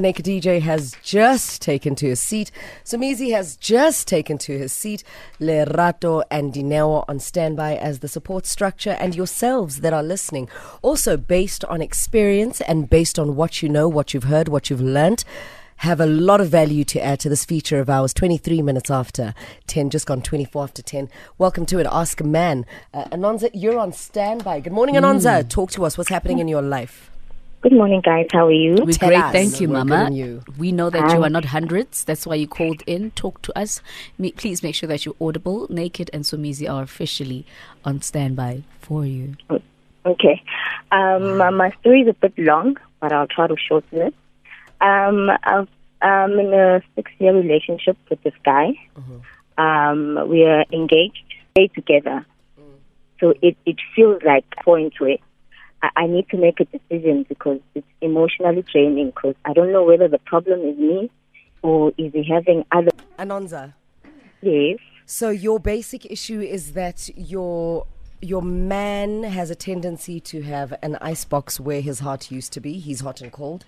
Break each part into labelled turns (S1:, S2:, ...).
S1: Naked DJ has just taken to his seat. Somizi has just taken to his seat. Lerato and Dineo on standby as the support structure, and yourselves that are listening. Also, based on experience and based on what you know, what you've heard, what you've learnt, have a lot of value to add to this feature of ours. 23 minutes after 10, just gone 24 after 10. Welcome to it. Ask a man. Uh, Anonza, you're on standby. Good morning, Anonza. Talk to us. What's happening in your life?
S2: Good morning, guys. How are you?
S3: We're
S1: Tell
S3: great,
S1: us.
S3: thank you, Mama.
S1: you.
S3: We know that you
S2: Um,
S3: are not hundreds. That's why you called in. Talk to us. Me, please make sure that you're audible. Naked and Somizi are officially on standby for you.
S2: Okay. Um, uh, my story is a bit long, but I'll try to shorten it. Um, I've, I'm in a six-year relationship with this guy. Um, we are engaged, stay together. So it, it feels like point where I, I need to make a decision because it's emotionally draining because I don't know whether the problem is me or is he having other
S1: Anonza.
S2: days.
S1: So your basic issue is that your your man has a tendency to have an icebox where his heart used to be. He's hot and cold.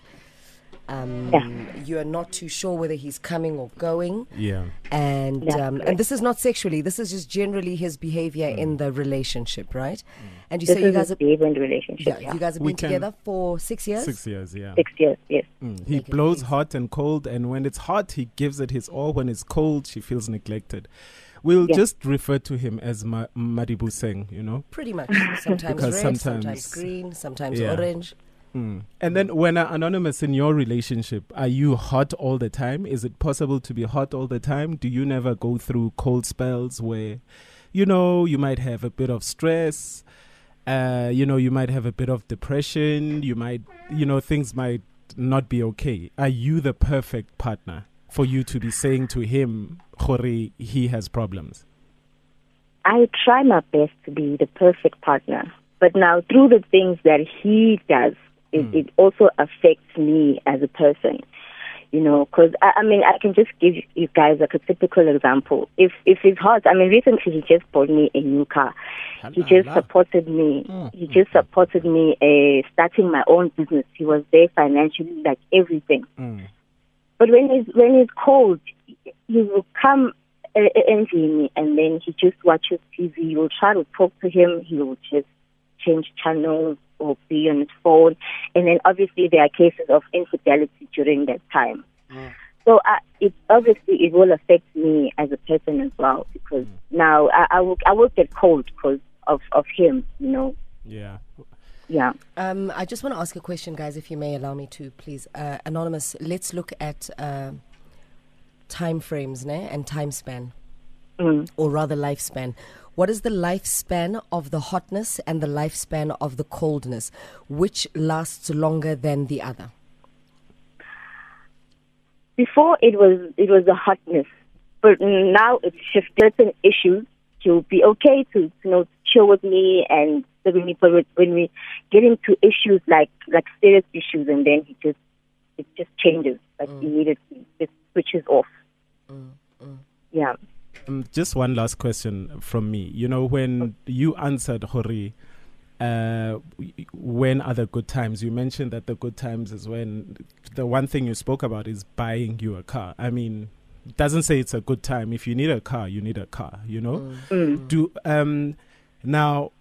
S1: Um,
S2: Yeah.
S1: You are not too sure whether he's coming or going,
S4: Yeah.
S1: and
S2: That's
S1: um, and this is not sexually. This is just generally his behavior in the relationship, right? And you
S2: This
S1: say you guys
S2: a
S1: have
S2: behavior in the relationship.
S1: yeah,
S2: Yeah,
S1: you guys have
S4: We
S1: been together for six years.
S4: Six years, yeah.
S2: Six years, yes.
S4: Mm. He
S1: Make it
S4: blows hot and cold, and when it's hot, he gives it his all. When it's cold, she feels neglected. We'll
S2: Yeah.
S4: just refer to him as Ma- Madibu Seng, you know?
S1: Pretty much. Sometimes red, sometimes,
S4: sometimes-
S1: green, sometimes
S4: Yeah.
S1: orange.
S4: Mm. And then, when uh, anonymous in your relationship, are you hot all the time? Is it possible to be hot all the time? Do you never go through cold spells where, you know, you might have a bit of stress? Uh, you know, you might have a bit of depression. You might, you know, things might not be okay. Are you the perfect partner for you to be saying to him, Hori, he has problems?
S2: I try my best to be the perfect partner. But now, through the things that he does, it,
S4: Mm.
S2: it also affects me as a person. You know, because I, I mean, I can just give you guys like a typical example. If if it's hot, I mean, recently he just bought me a new car. He just supported me.
S4: Mm,
S2: He just supported me uh, starting my own business. He was there financially, like everything.
S4: Mm.
S2: But when he's when he's cold, he will come uh, envy me, and then he just watches TV. You will try to talk to him. He will just change channels or be on his phone, and then obviously there are cases of infidelity during that time. So uh, it obviously it will affect me as a person as well because now I, I will I will get cold because of of him. You know,
S4: Yeah.
S2: yeah.
S1: Um, I just want to ask a question, guys, if you may allow me to, please. Uh, Anonymous, let's look at uh, time frames ne? and time span,
S2: Mm.
S1: or rather lifespan. What is the lifespan of the hotness and the lifespan of the coldness? Which lasts longer than the other?
S2: before it was it was the hotness, but now it's shifted certain issues. He'll be okay to you know chill with me and when me, but when we get into issues like like serious issues and then he just it just changes like mm. immediately it switches off. Mm, mm. Yeah.
S4: Um, just one last question from me. You know, when you answered Hori, uh, when are the good times? You mentioned that the good times is when the one thing you spoke about is buying you a car. I mean, doesn't say it's a good time. If you need a car, you need a car. You know.
S2: Mm.
S4: Do um now,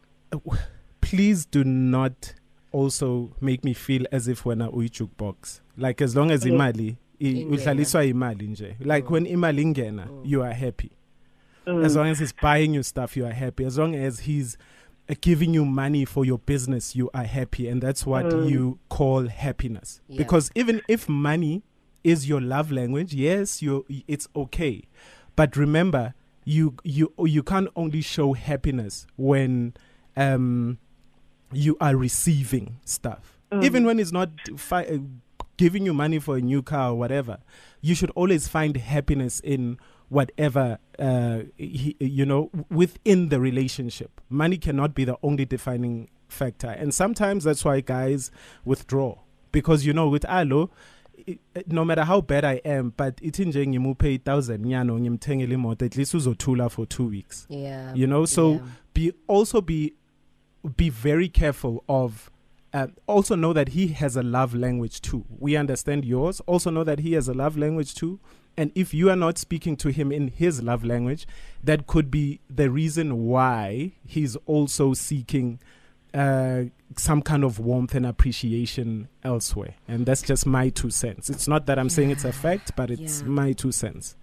S4: please do not also make me feel as if when a box. Like as long as
S2: Mhm.
S4: imali. i-
S1: Ingena.
S4: imali nje like when imali ingena you are happy
S2: Mm.
S4: as long as he's buying you stuff, you are happy. As long as he's uh, giving you money for your business, you are happy. And that's what
S2: Mm.
S4: you call happiness.
S1: Yeah.
S4: Because even if money is your love language, yes, you it's okay. But remember, you you you can't only show happiness when um you are receiving stuff.
S2: Mm.
S4: Even when it's not fi- uh, giving you money for a new car or whatever, you should always find happiness in whatever uh, he, you know within the relationship. Money cannot be the only defining factor, and sometimes that's why guys withdraw because you know with Alo. i- no matter how bad I am, but ithi nje ngimuphe 1000 nyano ngimthengele imoto at least uzothula for 2 weeks.
S1: Yeah.
S4: You know, so
S1: yeah.
S4: be also be be very careful of uh, also know that he has a love language too. We understand yours. Also know that he has a love language too. And if you are not speaking to him in his love language, that could be the reason why he's also seeking uh, some kind of warmth and appreciation elsewhere. And that's just my two cents. It's not that I'm saying it's a fact, but it's
S3: Yeah.
S4: my two cents.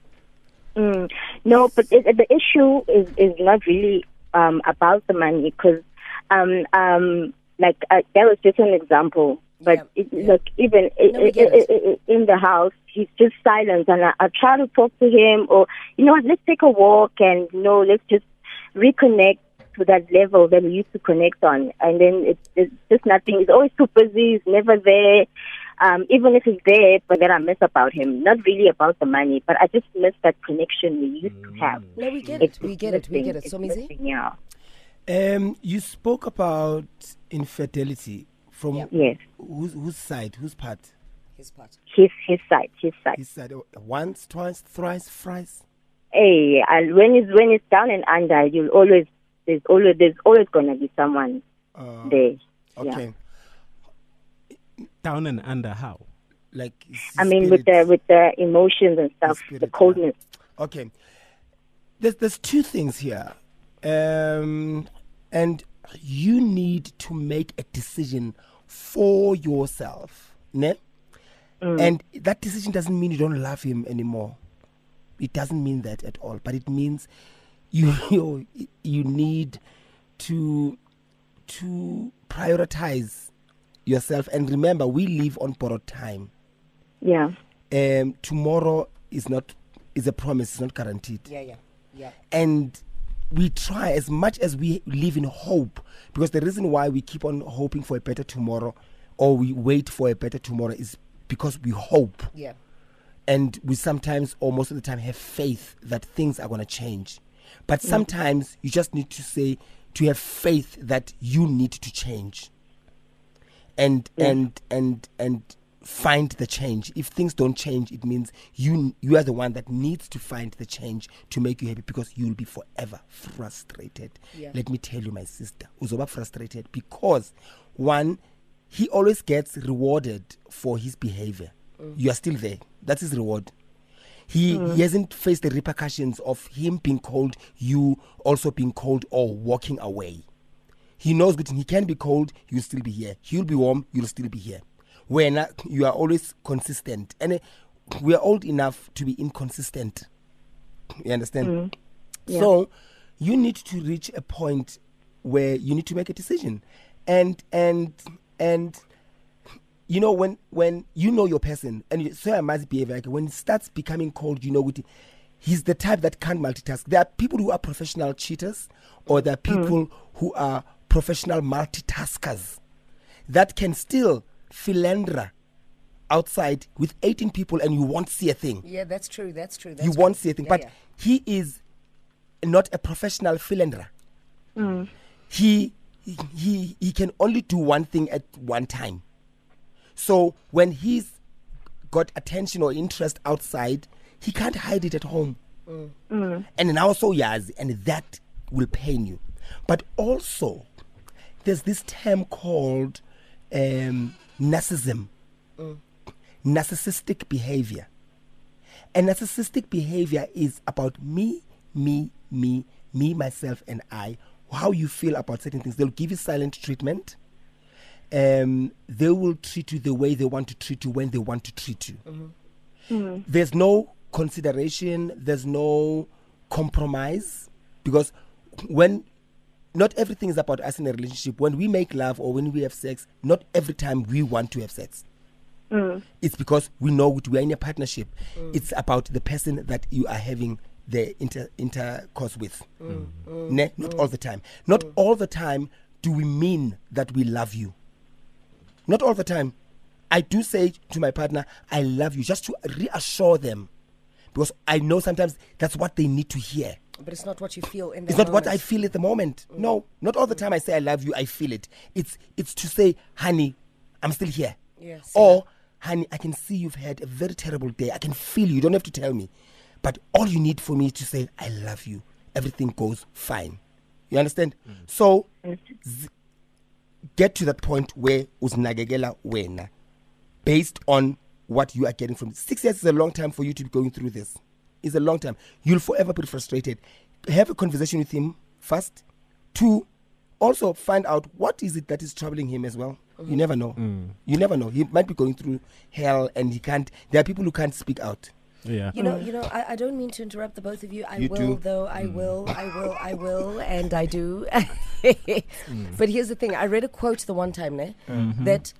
S2: Mm, no, but it, the issue is is not really um, about the money because, um, um, like uh, that was just an example. But
S1: Yeah,
S2: it,
S1: yeah.
S2: like even
S1: No, we
S2: i-
S1: get
S2: i-
S1: it.
S2: in the house, he's just silent, and I, I try to talk to him, or you know what, let's take a walk, and you know, let's just reconnect to that level that we used to connect on. And then it's, it's just nothing. He's always too busy. He's never there. Um, even if he's there, but then I miss about him. Not really about the money, but I just miss that connection we used to have.
S1: No, we get
S2: It's
S1: it. We get it. We get it. So, Mizi?
S2: Yeah.
S5: Um, you spoke about infidelity from
S1: Yeah.
S2: Yes.
S5: whose, whose side, whose part?
S1: His part.
S2: His his side. His side.
S5: His side. Once, twice, thrice, thrice.
S2: Hey, and when it's when it's down and under, you'll always there's always there's always gonna be someone
S5: Uh,
S2: there.
S5: okay.
S4: Down and under how?
S5: Like.
S2: I mean, with the with the emotions and stuff,
S5: spirit,
S2: the
S5: yeah.
S2: coldness.
S5: Okay. There's there's two things here. Um and you need to make a decision for yourself. Ne? And that decision doesn't mean you don't love him anymore. It doesn't mean that at all. But it means you you, you need to to prioritize yourself and remember we live on borrowed time
S2: Yeah.
S5: um, tomorrow is not is a promise it's not guaranteed
S1: Yeah, yeah, yeah.
S5: and we try as much as we live in hope because the reason why we keep on hoping for a better tomorrow or we wait for a better tomorrow is because we hope.
S1: Yeah.
S5: and we sometimes or most of the time have faith that things are going to change. But mm. sometimes you just need to say to have faith that you need to change. And and and and find the change. If things don't change it means you you are the one that needs to find the change to make you happy because you'll be forever frustrated.
S1: Yeah.
S5: let me tell you my sister uzoba frustrated because one he always gets rewarded for his behavior. Mm. You are still there. That's his reward. He, he mm. hasn't faced the repercussions of him being cold you also being cold or walking away. He knows good he can be cold you'll still be here. He'll be warm you'll still be here when you are always consistent. And uh, we are old enough to be inconsistent. You understand?
S2: Yeah.
S5: so you need to reach a point where you need to make a decision. And and and you know when when you know your person and you so I must behave like when it starts becoming cold you know with he's the type that can't multitask. There are people who are professional cheaters or there are people who are professional multitaskers that can still philandra outside with 18 people and you won't see a thing
S1: Yeah, that's true. That's true. That's
S5: you
S1: true.
S5: won't see a thing
S1: Yeah,
S5: but
S1: yeah.
S5: he is not a professional philanderer he he he can only do one thing at one time so when he's got attention or interest outside he can't hide it at home and now so yes and that will pain you but also there's this term called um, narcissism narcissistic behavior and narcissistic behavior is about me, me, me, me, myself, and I. How you feel about certain things. They'll give you silent treatment. Um, they will treat you the way they want to treat you when they want to treat you. There's no consideration. There's no compromise because when not everything is about us in a relationship. When we make love or when we have sex, not every time we want to have sex mm. it's because we know we are in a partnership. Mm. It's about the person that you are having the inter- intercourse with. Mm, ne? Not all the time. Not all the time do we mean that we love you. Not all the time. I do say to my partner, I love you, just to reassure them. Because I know sometimes that's what they need to hear.
S1: But it's not what you feel in the
S5: It's not what I feel at the moment. Mm. No, not all the time I say I love you, I feel it. It's it's to say, honey, I'm still here.
S1: Yes.
S5: Or, honey, I can see you've had a very terrible day. I can feel you. You don't have to tell me. But all you need for me is to say, I love you. Everything goes fine. You understand? Mm. So, z- get to that point where uzinakekela wena based on what you are getting from six years is a long time for you to be going through this it's a long time. You'll forever be frustrated. Have a conversation with him first. Two also find out what is it that is troubling him as well. You never know. Mm. You never know. He might be going through hell and he can't there are people who can't speak out.
S4: Yeah.
S1: You know, you know, I, I don't mean to interrupt the both of you. I
S5: You
S1: will,
S5: do.
S1: though. I mm. will, I will, I will, and I do. Mm. But here's the thing: I read a quote the one time, ne, mm-hmm. that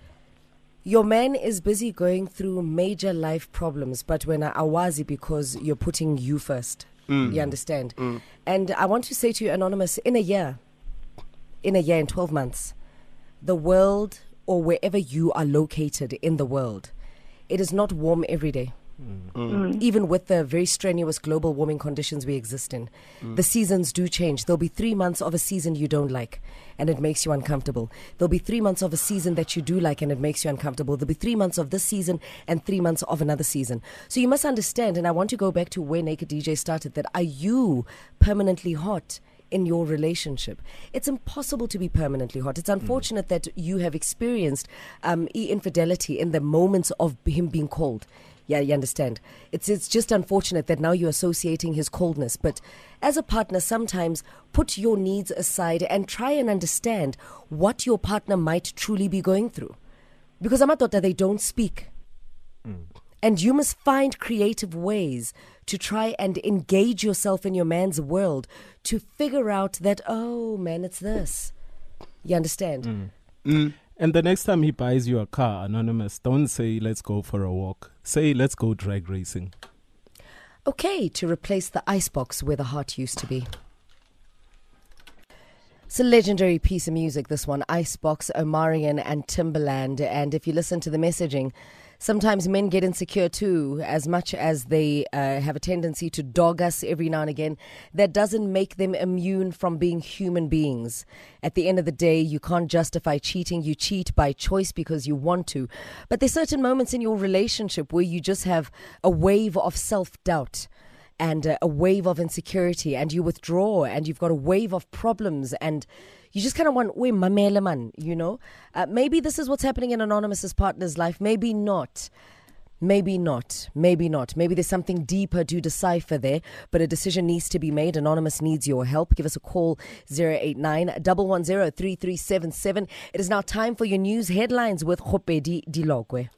S1: your man is busy going through major life problems, but when I awazi because you're putting you first. Mm. You understand? Mm. And I want to say to you, anonymous, in a year, in a year, in twelve months, the world or wherever you are located in the world, it is not warm every day Mm. even with the very strenuous global warming conditions we exist in, mm. the seasons do change. There'll be three months of a season you don't like and it makes you uncomfortable. There'll be three months of a season that you do like and it makes you uncomfortable. There'll be three months of this season and three months of another season. So you must understand, and I want to go back to where Naked DJ started, that are you permanently hot? in your relationship. It's impossible to be permanently hot. It's mm. unfortunate that you have experienced um, infidelity in the moments of him being cold. Yeah, you understand. It's it's just unfortunate that now you're associating his coldness. But as a partner, sometimes put your needs aside and try and understand what your partner might truly be going through. Because I'm a Amatota, they don't speak. Mm. And you must find creative ways to try and engage yourself in your man's world to figure out that, oh man, it's this. You understand? Mm. Mm.
S4: And the next time he buys you a car, anonymous, don't say let's go for a walk. Say let's go drag racing.
S1: Okay, to replace the icebox where the heart used to be. It's a legendary piece of music, this one Icebox, Omarion, and Timbaland. And if you listen to the messaging, sometimes men get insecure too, as much as they uh, have a tendency to dog us every now and again. That doesn't make them immune from being human beings. At the end of the day, you can't justify cheating. You cheat by choice because you want to. But there's certain moments in your relationship where you just have a wave of self doubt and uh, a wave of insecurity and you withdraw and you've got a wave of problems and you just kind of want we mamele man you know uh, maybe this is what's happening in anonymous's partner's life maybe not Maybe not. Maybe not. Maybe there's something deeper to decipher there, but a decision needs to be made. Anonymous needs your help. Give us a call 089 110 3377. It is now time for your news headlines with Khopedi Dilogwe.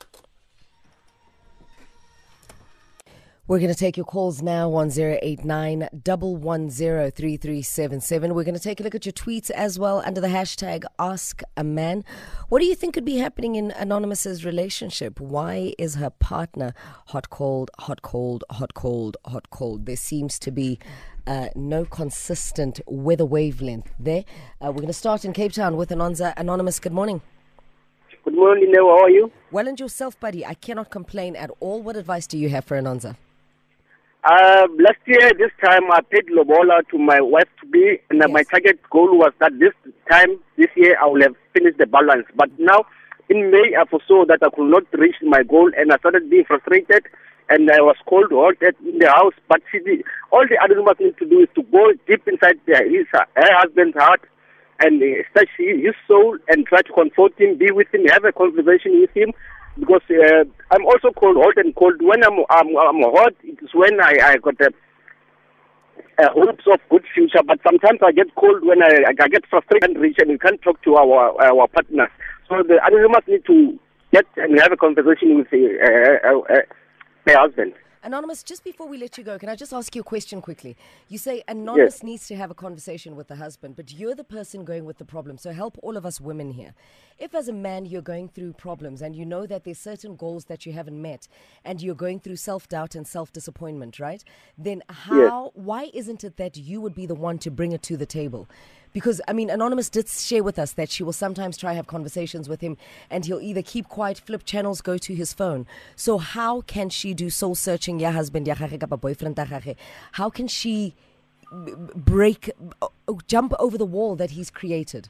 S1: We're going to take your calls now on 089 110 We're going to take a look at your tweets as well under the hashtag Ask a Man. What do you think could be happening in Anonymous's relationship? Why is her partner hot, cold, hot, cold, hot, cold, hot, cold? There seems to be uh, no consistent weather wavelength there. Uh, we're going to start in Cape Town with Anonza. Anonymous, good morning.
S6: Good morning, Neo. How are you?
S1: Well, and yourself, buddy. I cannot complain at all. What advice do you have for Anonza?
S6: Uh, last year, this time, I paid Lobola to my wife to be, and uh, my target goal was that this time, this year, I will have finished the balance. But now, in May, I foresaw that I could not reach my goal, and I started being frustrated, and I was cold halted in the house. But she did, all the other woman to do is to go deep inside their, his, her husband's heart and uh, touch his soul and try to comfort him, be with him, have a conversation with him. Because uh, I'm also cold, hot and cold. When I'm I'm, I'm hot, it's when I I got a, a hopes of good future. But sometimes I get cold when I I get frustrated and reach and we can't talk to our our partners. So the anonymous need to get and have a conversation with uh, uh, uh, their husband.
S1: Anonymous, just before we let you go, can I just ask you a question quickly? You say Anonymous needs to have a conversation with the husband, but you're the person going with the problem. So help all of us women here. If, as a man, you're going through problems and you know that there's certain goals that you haven't met and you're going through self doubt and self disappointment, right? Then how, why isn't it that you would be the one to bring it to the table? Because, I mean, Anonymous did share with us that she will sometimes try have conversations with him and he'll either keep quiet, flip channels, go to his phone. So, how can she do soul searching, ya husband, ya boyfriend? How can she break, uh, jump over the wall that he's created?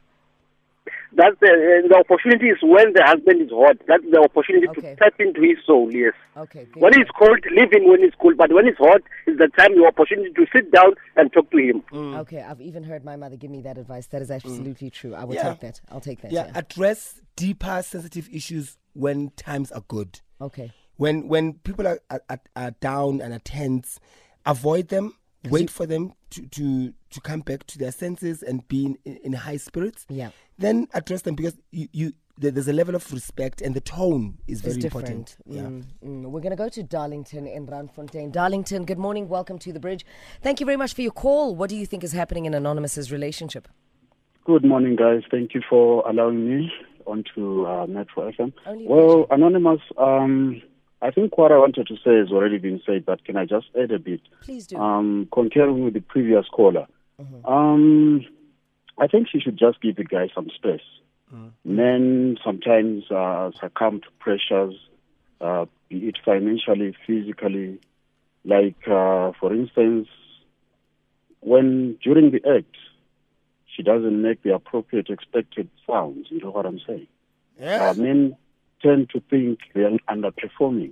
S6: That's the, uh, the opportunity is when the husband is hot. That's the opportunity
S1: Okay.
S6: to tap into his soul, yes.
S1: Okay.
S6: When
S1: you
S6: he's cold, leave him when he's cold. But when he's hot, is the time, your opportunity to sit down and talk to him.
S1: go. Okay, I've even heard my mother give me that advice. That is absolutely true. I will
S5: Yeah.
S1: take that. I'll take that.
S5: Yeah,
S1: Yeah.
S5: address deeper sensitive issues when times are good.
S1: Okay.
S5: When when people are, are, are- are down and are tense, avoid them. Wait for them to, to, to come back to their senses and be in, in, in high spirits.
S1: Yeah.
S5: Then address them because you, you there's a level of respect and the tone is very important.
S1: different. Mm, mm. We're going to go to Darlington in Randfontein. Darlington, good morning. Welcome to the bridge. Thank you very much for your call. What do you think is happening in Anonymous's relationship?
S7: Good morning, guys. Thank you for allowing me onto uh, Metro FM.
S1: Only
S7: Well, Anonymous, um, I think what I wanted to say has already been said, but can I just add a bit?
S1: Please do.
S7: Um, concurring with the previous caller,
S1: Mm-hmm.
S7: um, I think she should just give the guy some space.
S1: Mm.
S7: Men sometimes uh, succumb to pressures, uh, be it financially, physically. Like, uh, for instance, when during the act, she doesn't make the appropriate expected sounds. You know what I'm saying?
S5: Yeah.
S7: Uh, men tend to think they are underperforming.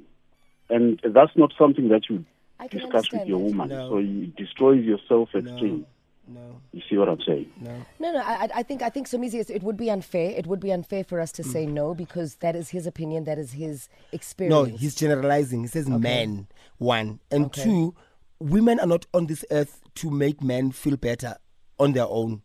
S7: And that's not something that you
S1: I
S7: discuss with your woman.
S5: No.
S7: So it destroys your self esteem.
S5: no,
S7: You see what I'm saying?
S5: no.
S1: No, no. I, I- I think I think Somizi, it would be unfair. It would be unfair for us to say mm. no because that is his opinion. That is his experience.
S5: No, he's generalizing. He says men, one. And
S1: Okay.
S5: two, women are not on this earth to make men feel better on their own.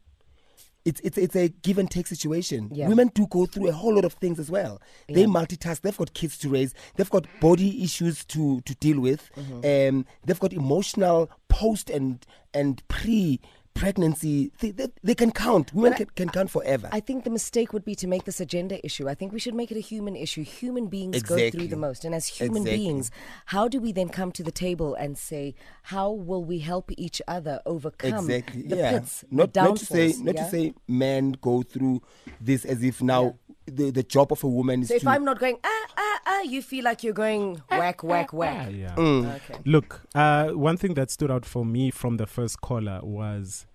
S5: It's, it's, it's a give and take situation.
S1: Yeah.
S5: Women do go through a whole lot of things as well. They multitask. They've got kids to raise. They've got body issues to, to deal with.
S1: Mm-hmm.
S5: Um, they've got emotional post and, and pre pregnancy. They, they, they can count. Women can, can count forever.
S1: I think the mistake would be to make this a gender issue. I think we should make it a human issue. Human beings go through the most. And as human
S5: Exactly.
S1: beings, how do we then come to the table and say, how will we help each other overcome
S5: exactly
S1: the
S5: yeah
S1: pits,
S5: not, not to say not
S1: yeah?
S5: to say men go through this as if now the, the job of a woman is
S1: So if
S5: to
S1: I'm not going, ah, ah, ah, you feel like you're going whack, whack, whack.
S4: Yeah.
S1: Okay.
S4: Look, uh, one thing that stood out for me from the first caller was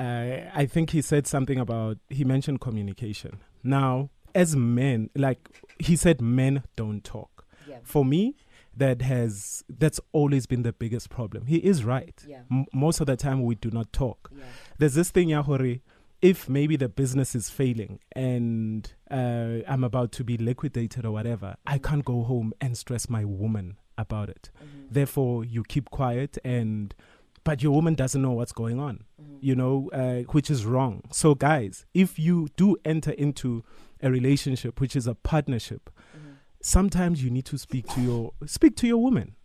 S4: uh, I think he said something about, he mentioned communication. Now, as men, like he said, men don't talk.
S1: Yeah.
S4: For me, that has that's always been the biggest problem. He is right.
S1: Yeah.
S4: M- most of the time, we do not talk.
S1: Yeah.
S4: There's this thing, Yahori. If maybe the business is failing and uh, I'm about to be liquidated or whatever, I can't go home and stress my woman about it. Therefore, you keep quiet and but your woman doesn't know what's going on, you know, uh, which is wrong. So, guys, if you do enter into a relationship, which is a partnership, sometimes you need to speak to your speak to your woman.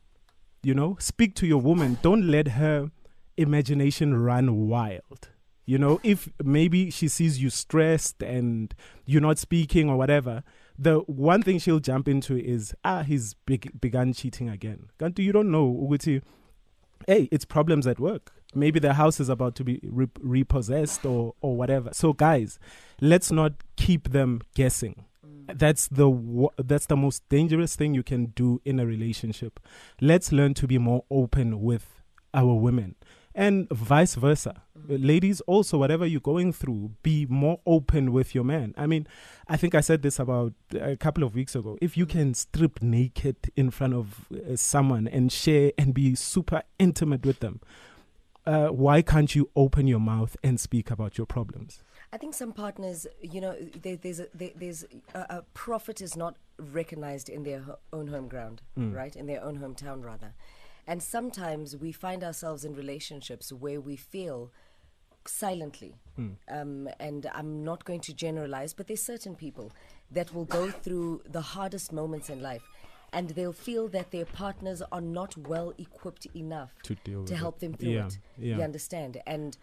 S4: You know, speak to your woman. Don't let her imagination run wild. You know, if maybe she sees you stressed and you're not speaking or whatever, the one thing she'll jump into is, ah, he's beg- begun cheating again. Kanti, you don't know, ukuthi, hey, it's problems at work. Maybe the house is about to be re- repossessed or, or whatever. So, guys, let's not keep them guessing. That's the that's the most dangerous thing you can do in a relationship. Let's learn to be more open with our women, and vice versa. Ladies, also, whatever you're going through, be more open with your man. I mean, I think I said this about a couple of weeks ago. If you can strip naked in front of uh, someone and share and be super intimate with them, uh, why can't you open your mouth and speak about your problems?
S1: I think some partners, you know, there, there's a, there, there's a, a prophet is not recognized in their ho- own home ground, right? In their own hometown, rather. And sometimes we find ourselves in relationships where we feel silently. Um, and I'm not going to generalize, but there's certain people that will go through the hardest moments in life. And they'll feel that their partners are not well equipped enough
S4: To
S1: to
S4: it.
S1: help them through
S4: Yeah,
S1: it.
S4: yeah.
S1: You understand? And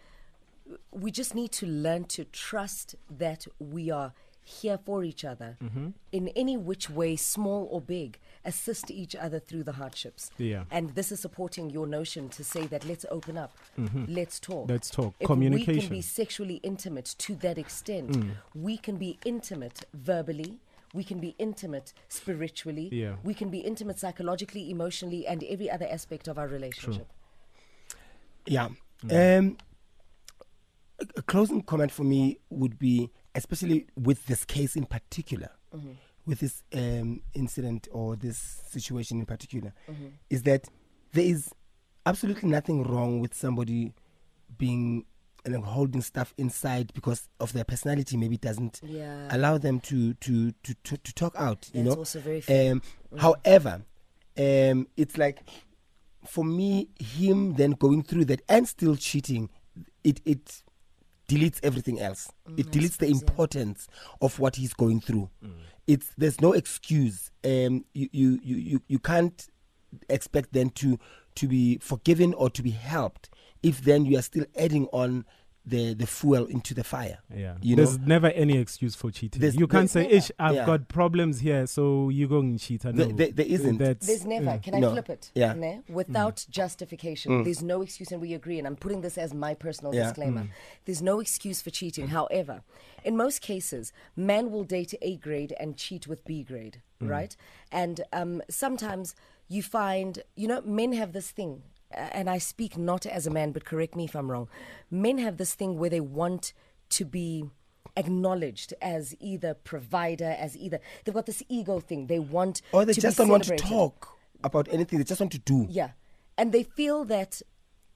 S1: we just need to learn to trust that we are here for each other
S4: Mm-hmm.
S1: in any which way, small or big, assist each other through the hardships.
S4: Yeah.
S1: And this is supporting your notion to say that let's open up, let's talk.
S4: Mm-hmm. Let's talk.
S1: If we can
S4: Communication.
S1: be sexually intimate to that extent,
S4: Mm.
S1: we can be intimate verbally. We can be intimate spiritually.
S4: Yeah.
S1: We can be intimate psychologically, emotionally, and every other aspect of our relationship. True.
S5: Yeah. Um, a- a closing comment for me would be especially with this case in particular,
S1: Mm-hmm.
S5: with this um, incident or this situation in particular,
S1: Mm-hmm.
S5: is that there is absolutely nothing wrong with somebody being and holding stuff inside because of their personality maybe doesn't
S1: Yeah.
S5: allow them to to to to, to talk out you
S1: That's
S5: know
S1: also very
S5: um however um it's like for me him then going through that and still cheating it it deletes everything else. It deletes the importance of what he's going through. It's there's no excuse. Um you you you you, you can't expect then to to be forgiven or to be helped if then you are still adding on the the fuel into the fire
S4: Yeah.
S5: you know
S4: There's never any excuse for cheating.
S5: There's-
S4: you can't
S5: there's
S4: say, Ish, I've
S5: Yeah.
S4: got problems here, so you go and cheat. No,
S5: There- there- there isn't.
S4: That's,
S1: There's never.
S4: yeah.
S1: Can I
S5: No.
S1: flip it?
S5: Yeah.
S1: Ne? Without mm. justification. Mm. There's no excuse, and we agree. And I'm putting this as my personal
S5: Yeah.
S1: disclaimer. Mm. There's no excuse for cheating. However, in most cases, man will date A grade and cheat with B grade, right? And um, sometimes you find, you know, men have this thing. And I speak not as a man, but correct me if I'm wrong. Men have this thing where they want to be acknowledged as either provider, as either they've got this ego thing. They want
S5: or they
S1: to
S5: just don't want to talk about anything they just want to do
S1: Yeah. And they feel that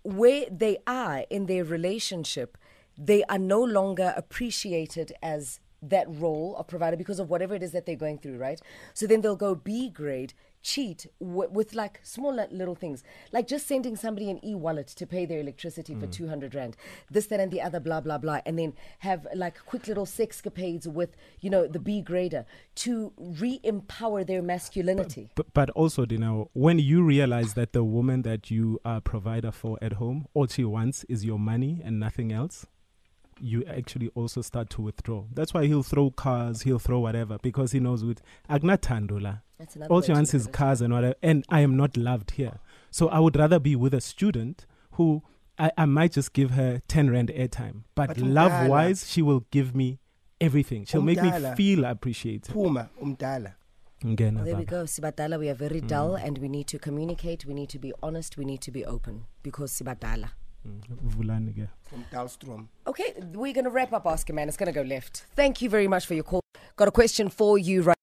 S1: where they are in their relationship, they are no longer appreciated as that role of provider because of whatever it is that they're going through, right? So then they'll go B grade, cheat w- with like small little things, like just sending somebody an e wallet to pay their electricity for mm. 200 Rand, this, that, and the other, blah, blah, blah. And then have like quick little sexcapades with, you know, the B grader to re empower their masculinity.
S4: But, but also, you know, when you realize that the woman that you uh, are provider for at home, all she wants is your money and nothing else, you actually also start to withdraw. That's why he'll throw cars, he'll throw whatever, because he knows with Agnatandula, all she wants is cars and whatever, and I am not loved here. So I would rather be with a student who I, I might just give her 10 rand airtime, but,
S5: But
S4: love wise, she will give me everything. She'll make me feel appreciated.
S5: Puma umdala
S1: Well, there we go. Sibatala, we are very
S5: Mm.
S1: dull and we need to communicate. We need to be honest. We need to be open because Sibatala.
S4: Vulani ke.
S5: from Dalstrom
S1: Okay, we're going to wrap up Ask a Man. It's going to go left. Thank you very much for your call. Got a question for you right